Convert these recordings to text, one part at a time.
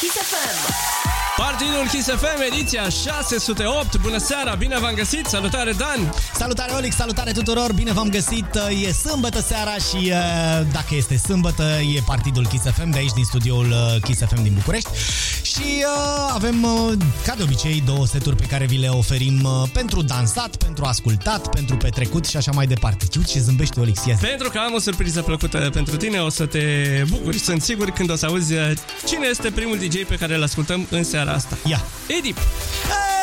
Kiss FM. Partidul Kiss FM, ediția 608. Bună seara, bine v-am găsit. Salutare, Dan! Salutare, Olix, salutare tuturor, bine v-am găsit. E sâmbătă seara și uh, dacă este sâmbătă, e Partidul Kiss FM de aici, din studioul uh, Kiss FM din București. Și uh, avem, ca de obicei, două seturi pe care vi le oferim pentru dansat, pentru ascultat, pentru petrecut și așa mai departe. Uite ce zâmbește Olix, ia Pentru că am o surpriză plăcută pentru tine, o să te bucuri, sunt sigur, când o să auzi cine este primul DJ pe care îl ascultăm în seara asta. Ia! Edip! Hey,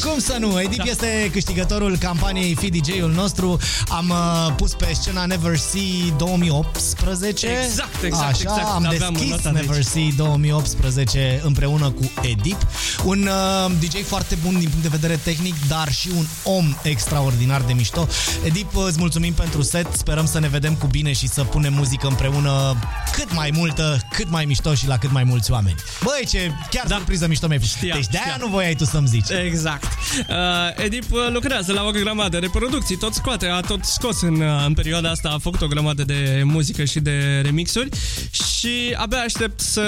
cum să nu? Edip da. este câștigătorul campaniei Fi DJ-ul nostru. Am uh, pus pe scena Never See 2018. Exact, exact, Așa, exact. am deschis Never See 2018 împreună cu Edip. Un uh, DJ foarte bun din punct de vedere tehnic, dar și un om extraordinar de mișto. Edip, îți mulțumim pentru set. Sperăm să ne vedem cu bine și să punem muzică împreună cât mai multă, cât mai mișto și la cât mai mulți oameni. Băi, ce chiar da. surpriză mișto mi-ai Deci de-aia nu voiai tu să-mi zici. Exact. Uh, Edip uh, lucrează la o grămadă de producții, tot scoate, a tot scos în, uh, în perioada asta, a făcut o grămadă de muzică și de remixuri și abia aștept să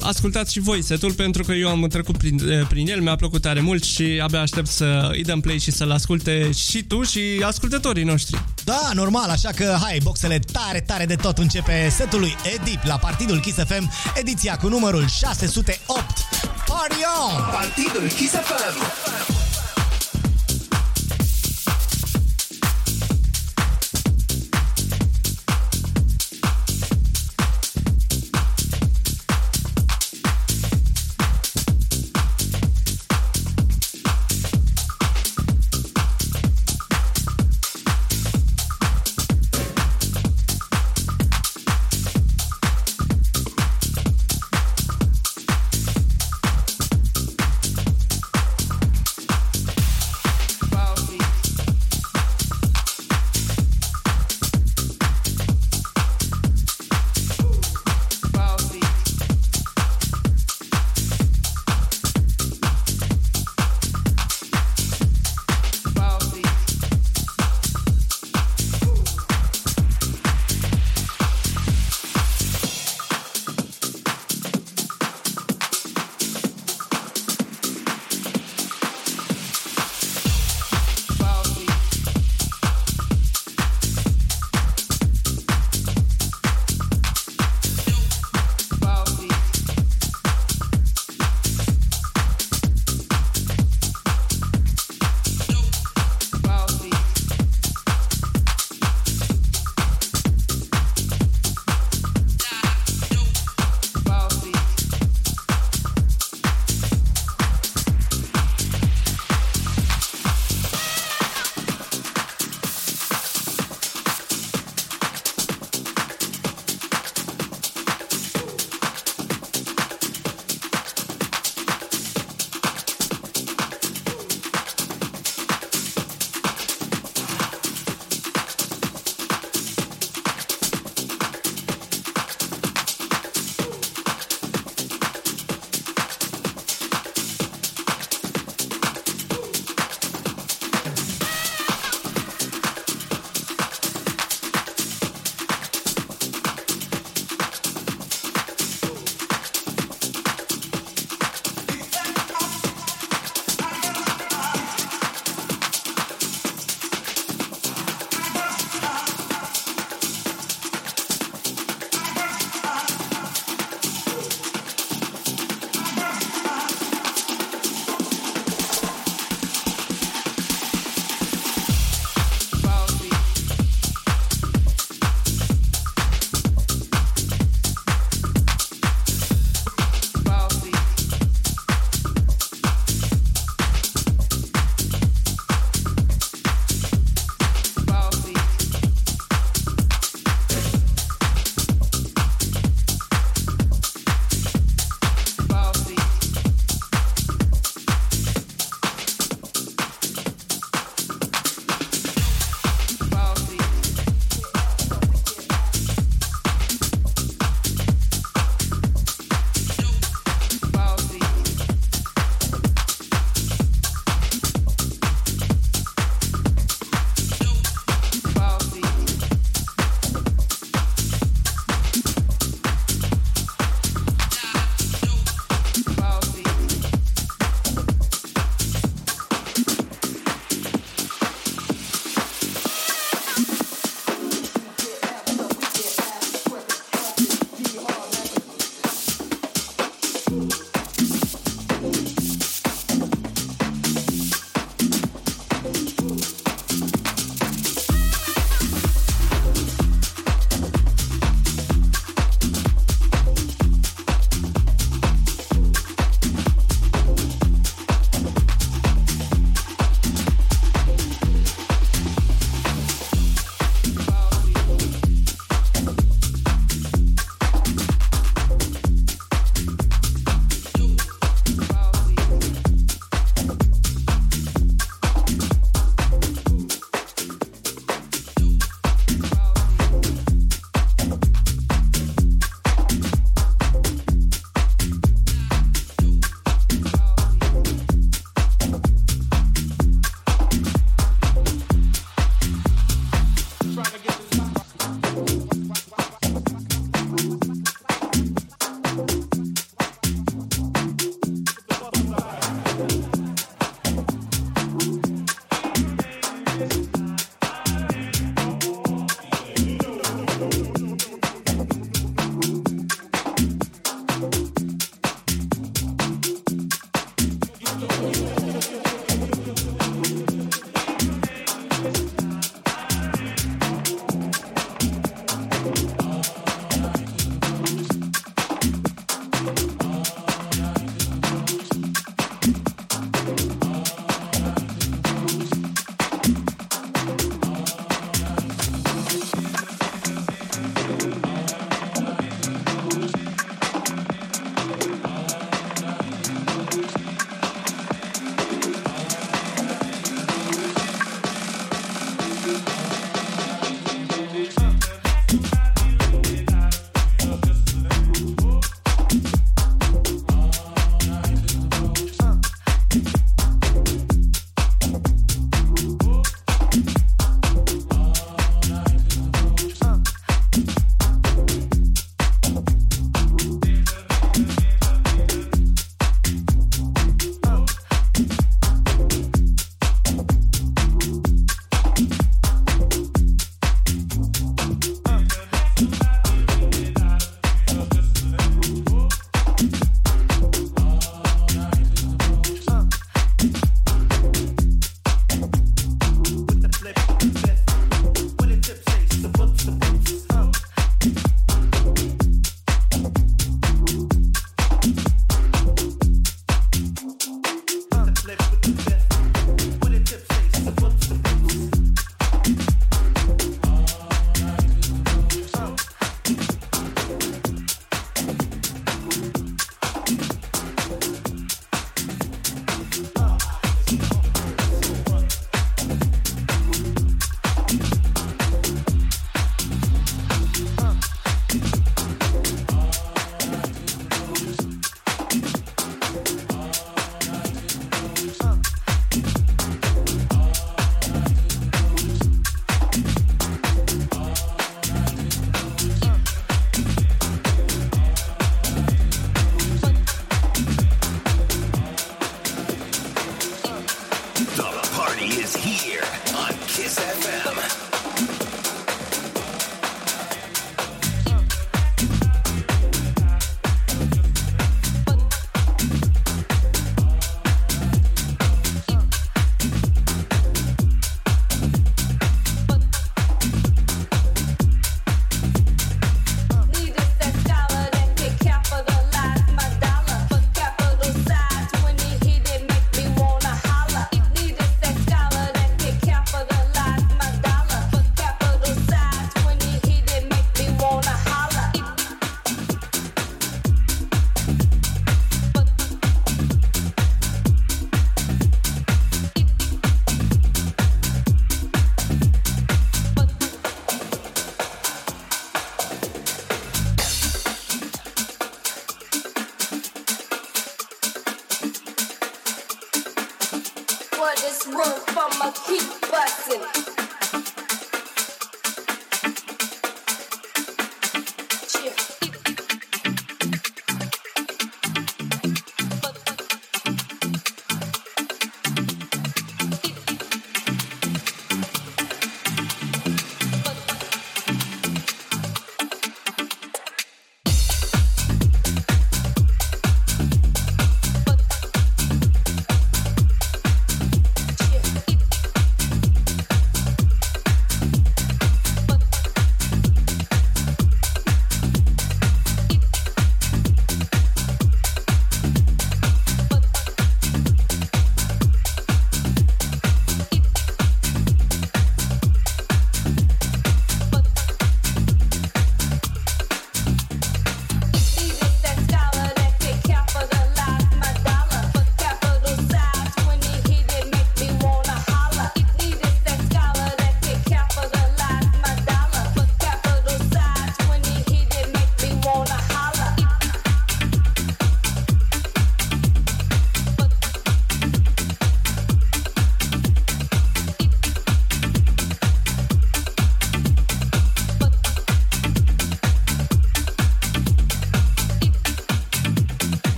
ascultați și voi setul pentru că eu am trecut prin, uh, prin el, mi-a plăcut tare mult și abia aștept să îi dăm play și să-l asculte și tu și ascultătorii noștri. Da, normal, așa că hai, boxele tare, tare de tot începe setul lui Edip la Partidul Kiss FM, ediția cu numărul 608. Party on! Partidul Kiss FM.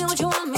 有酒。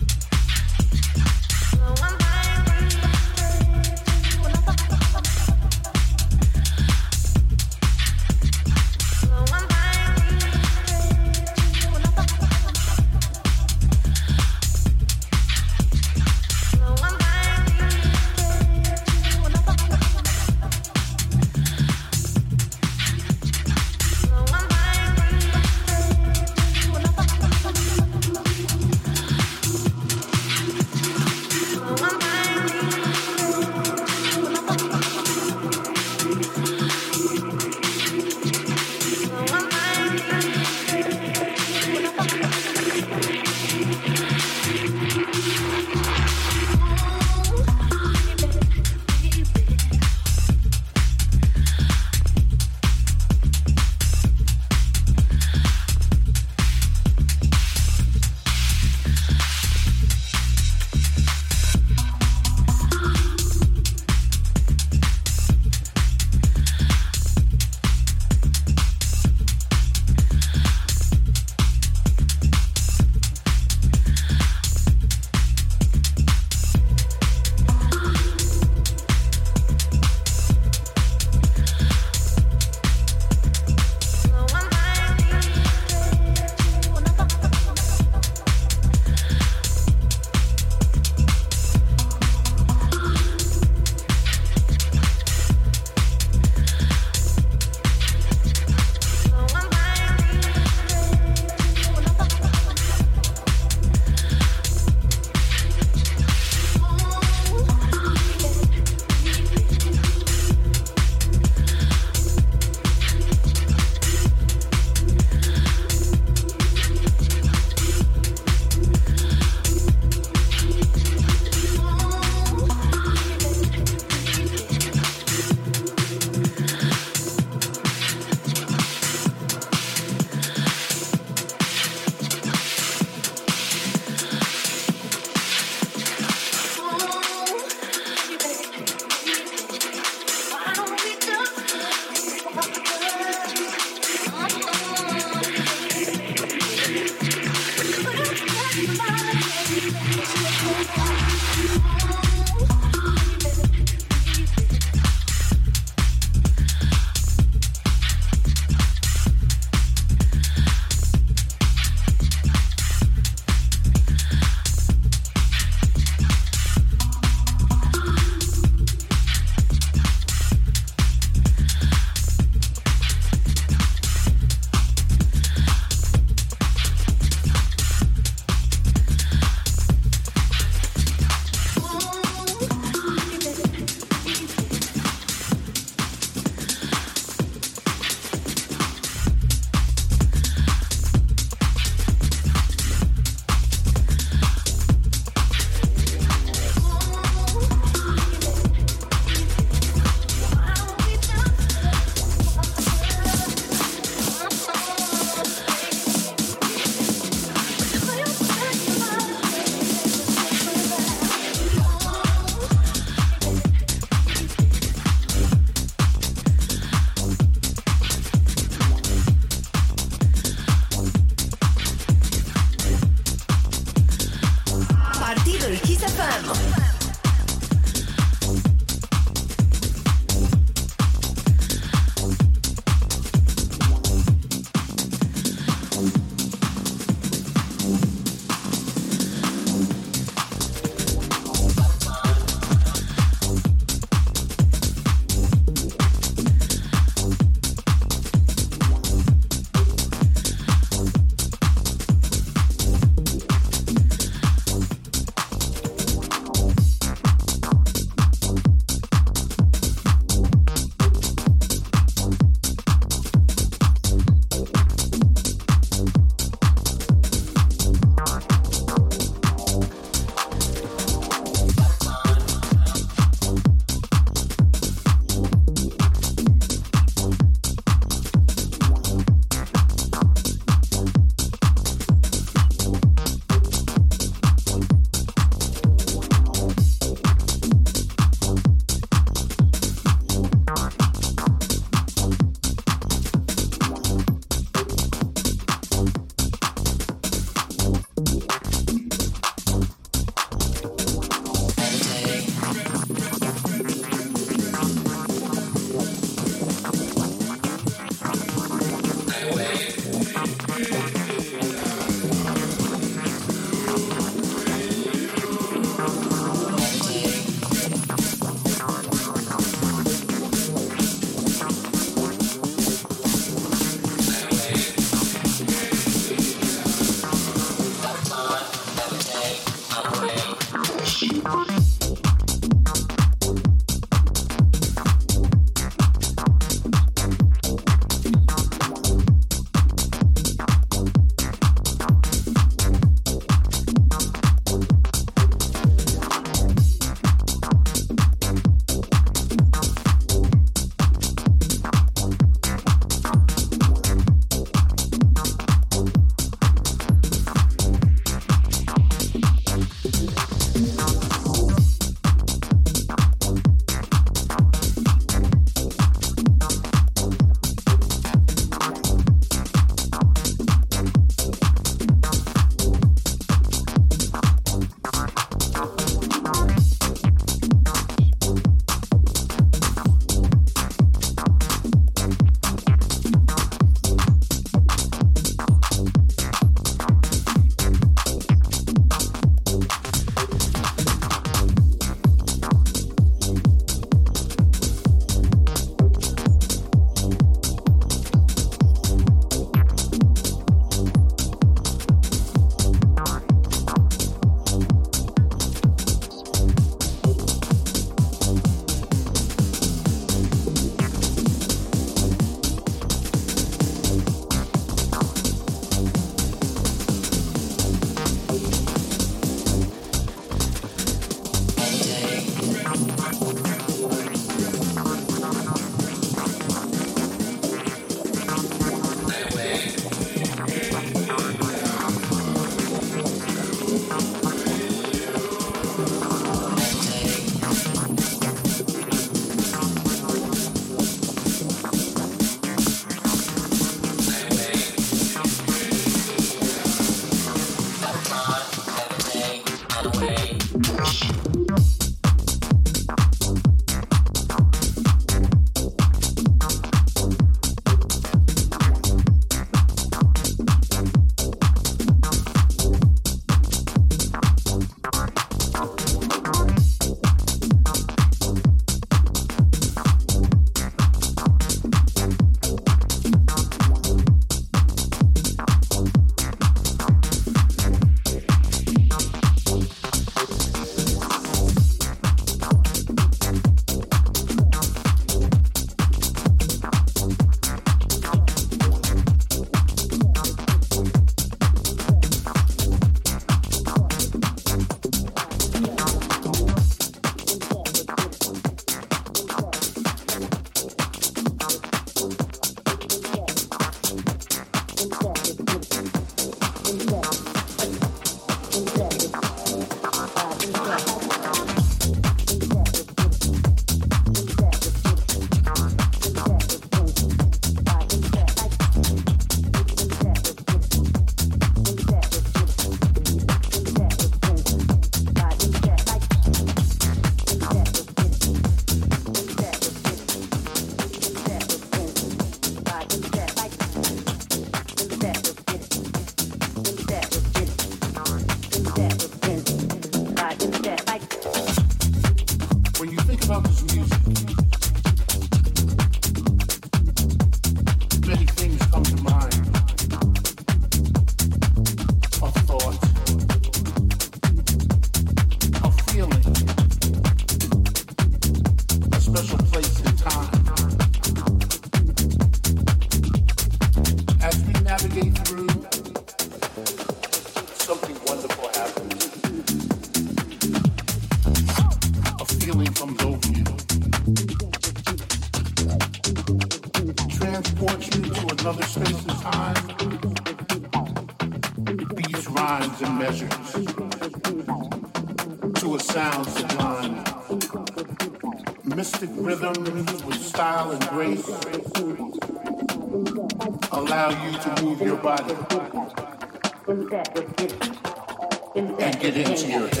benim your. diyor.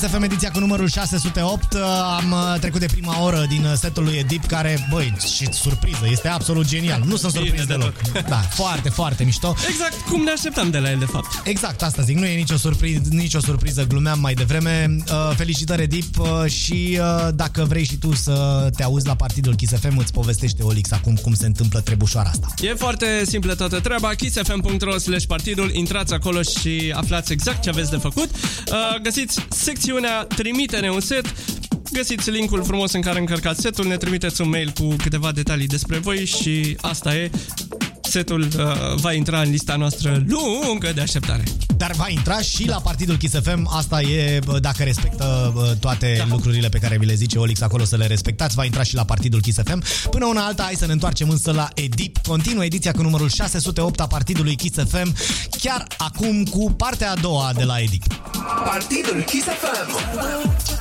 Partidul Kiss FM ediția cu numărul 608 Am uh, trecut de prima oră din uh, setul lui Edip Care, băi, și surpriză, este absolut genial Nu sunt surprins Bine, deloc Da, foarte, foarte mișto Exact cum ne așteptam de la el, de fapt. Exact, asta zic, nu e nicio surpriză, nicio surpriză glumeam mai devreme. Uh, felicitări, Edip, uh, și uh, dacă vrei și tu să te auzi la partidul Kiss FM, îți povestește Olix acum cum se întâmplă trebușoara asta. E foarte simplă toată treaba, kissfm.ro slash partidul, intrați acolo și aflați exact ce aveți de făcut. Uh, Găsiți secțiunea Trimite-ne un set, găsiți linkul frumos în care încărcați setul, ne trimiteți un mail cu câteva detalii despre voi și asta e. Setul uh, va intra în lista noastră lungă de așteptare. Dar va intra și la partidul Kiss FM, asta e bă, dacă respectă bă, toate da. lucrurile pe care vi le zice Olix acolo să le respectați, va intra și la partidul Kiss FM. Până una alta, hai să ne întoarcem însă la Edip. Continuă ediția cu numărul 608 a partidului Kiss FM, chiar acum cu partea a doua de la Edip. Partidul Kiss FM.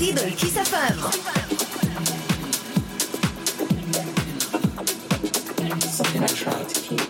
sentido Kiss Something I try to keep.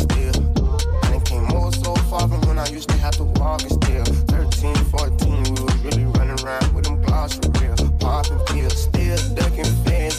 still. And came all so far from when I used to have to walk and still. 13, 14, we was really running around with them gloss for real. Popping pills, still ducking fear.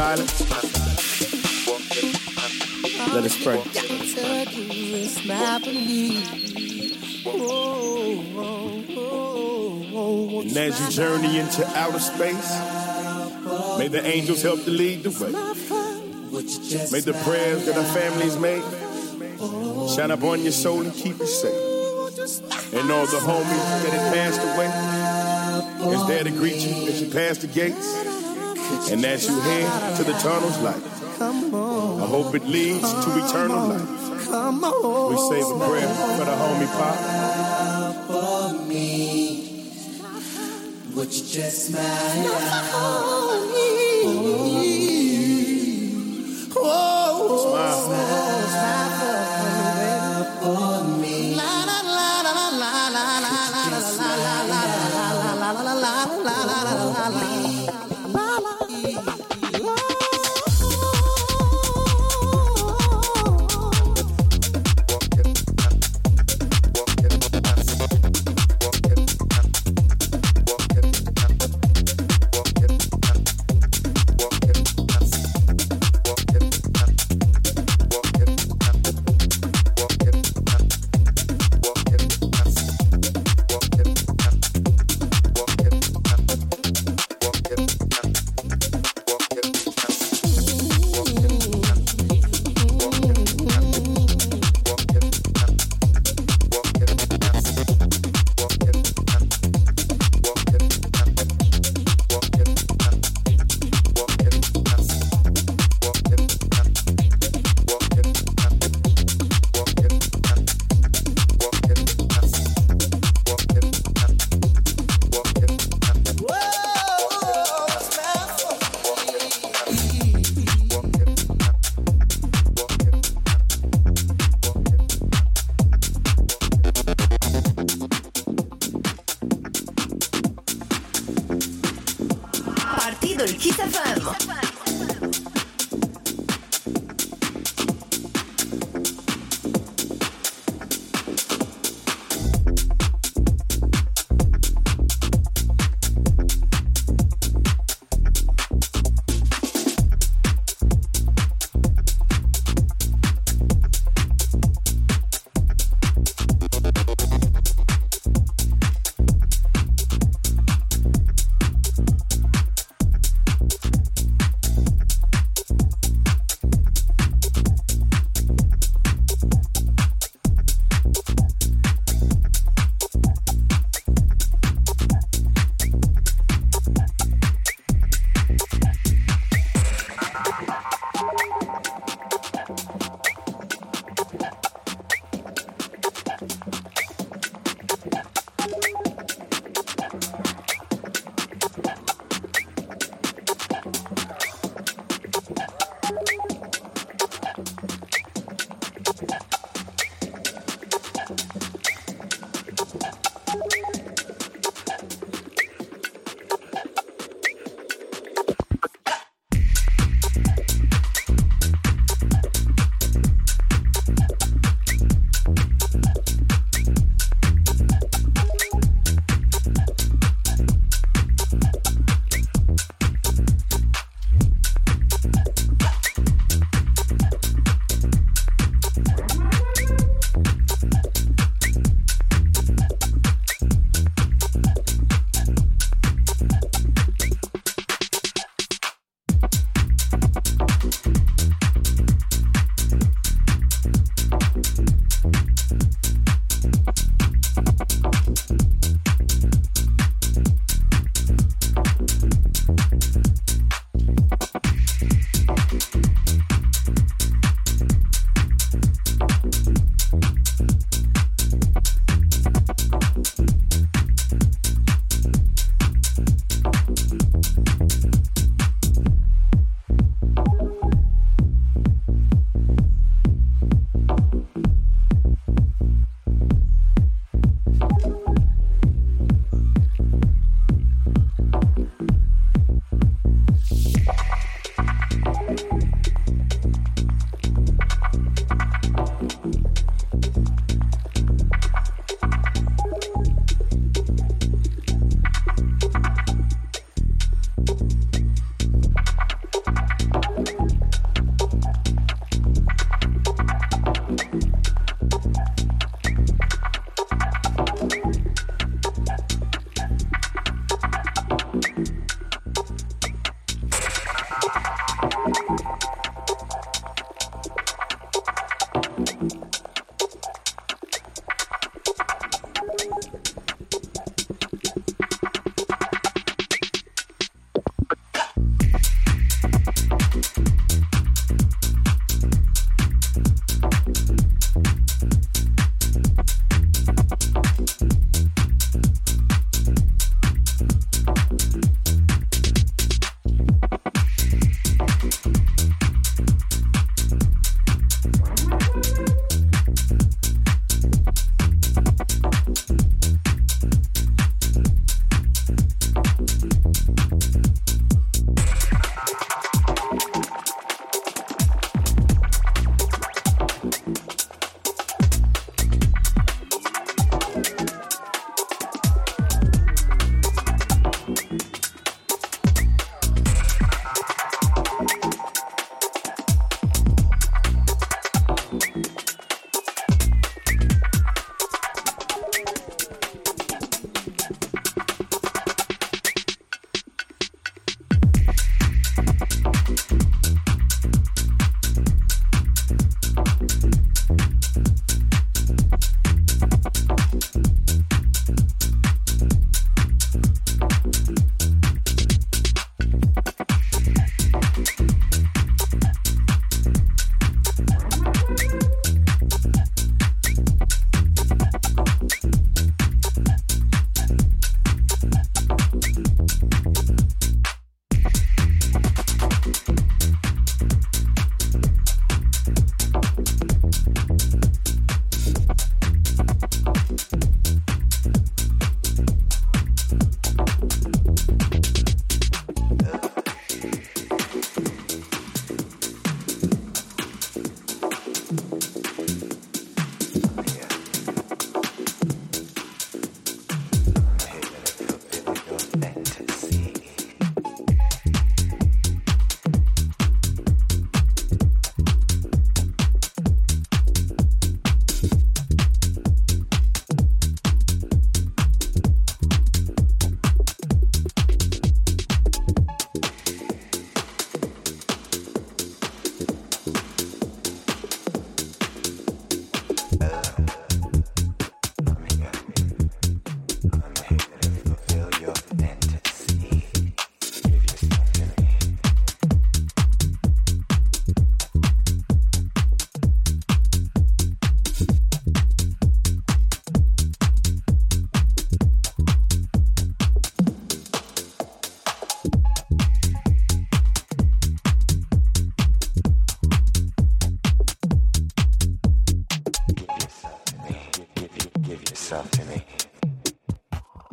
Silence. Let us pray. And as you journey into outer space, may the angels help to lead the way. May the prayers that our families make shine upon your soul and keep you safe. And all the homies that have passed away is there to greet you as you pass the gates. And as you head to the tunnel's light, I hope it leads to eternal life. We say a prayer for the homie Pop. for me. Would you just smile?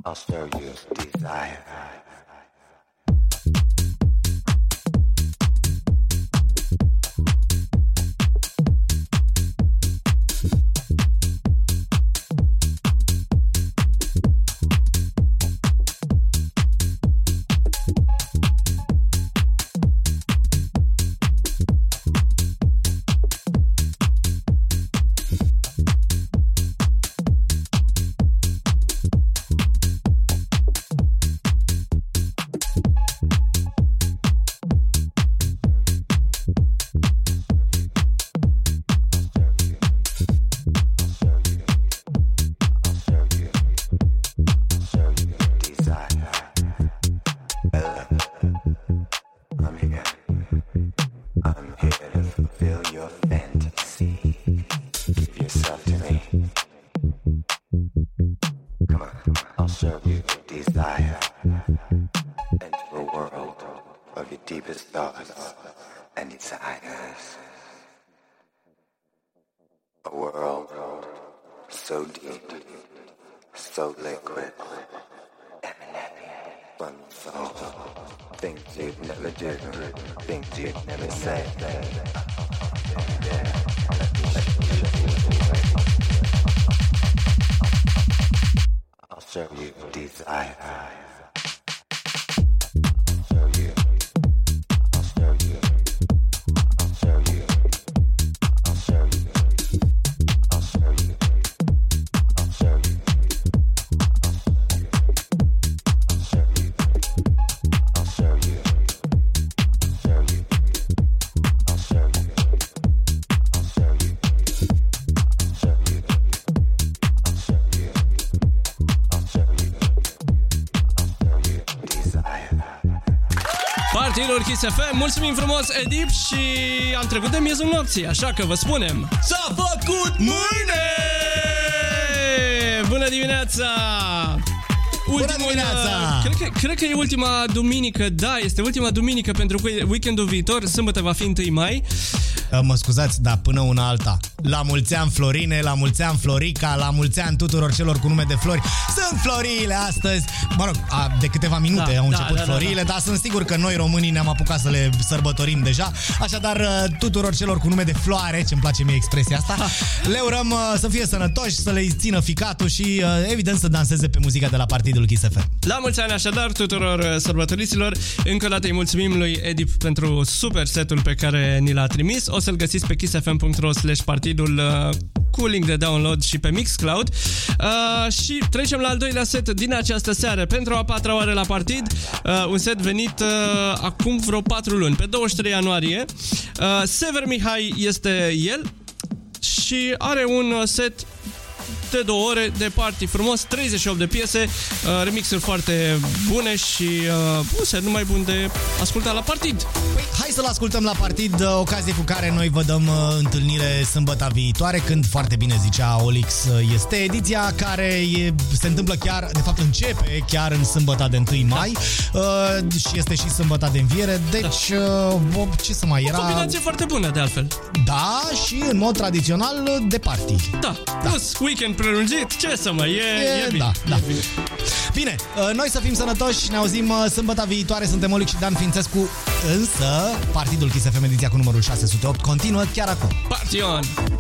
I'll stir your desire. Kiss FM, mulțumim frumos Edip și am trecut de miezul nopții, așa că vă spunem S-a făcut mâine! Bună dimineața! Ultimul, dimineața! Cred că, cred că e ultima duminică, da, este ultima duminică pentru că weekendul viitor, sâmbătă va fi 1 mai. Uh, Mă scuzați, dar până una alta. La mulți ani Florine, la mulți ani Florica, la mulți ani tuturor celor cu nume de flori. Sunt florile astăzi. Mă rog, a, de câteva minute Da, au da, început da, da, florile, da. dar sunt sigur că noi românii ne-am apucat să le sărbătorim deja. Așadar, uh, tuturor celor cu nume de floare, ce-mi place mie expresia asta, le urăm uh, să fie sănătoși, să le țină ficatul și, uh, evident, să danseze pe muzica de la Partidul Kiss FM. La mulți ani așadar tuturor uh, sărbătoriților. Încă o dată îi mulțumim lui Edip pentru super setul pe care ni l-a trimis. O să-l găsiți pe kissfm.ro slash partidul uh, cu link de download și pe Mixcloud. Uh, și trecem la al doilea set din această seară pentru a patra oară la partid. Uh, un set venit uh, acum vreo 4 luni, pe 23 ianuarie. Uh, Sever Mihai este el și are un uh, set de două ore de party frumos, 38 de piese, uh, remixuri foarte bune și uh, un set numai bun de ascultat la partid. Păi, hai să-l ascultăm la partid, uh, ocazie cu care noi vă dăm uh, întâlnire sâmbăta viitoare, când, foarte bine zicea Olix, uh, este ediția care e, se întâmplă chiar, de fapt începe chiar în sâmbăta de 1 mai uh, și este și sâmbăta de înviere, deci uh, ce să mai era... Combinație foarte bună de altfel. Da, și în mod tradițional uh, de party. Da, plus weekend prelungit, ce să mai e, e, E, bine. da, da. E bine. Bine, uh, noi să fim sănătoși, ne auzim uh, sâmbăta viitoare, suntem Olic și Dan Fințescu, însă Partidul Kiss FM ediția cu numărul 608 continuă chiar acum. Party on!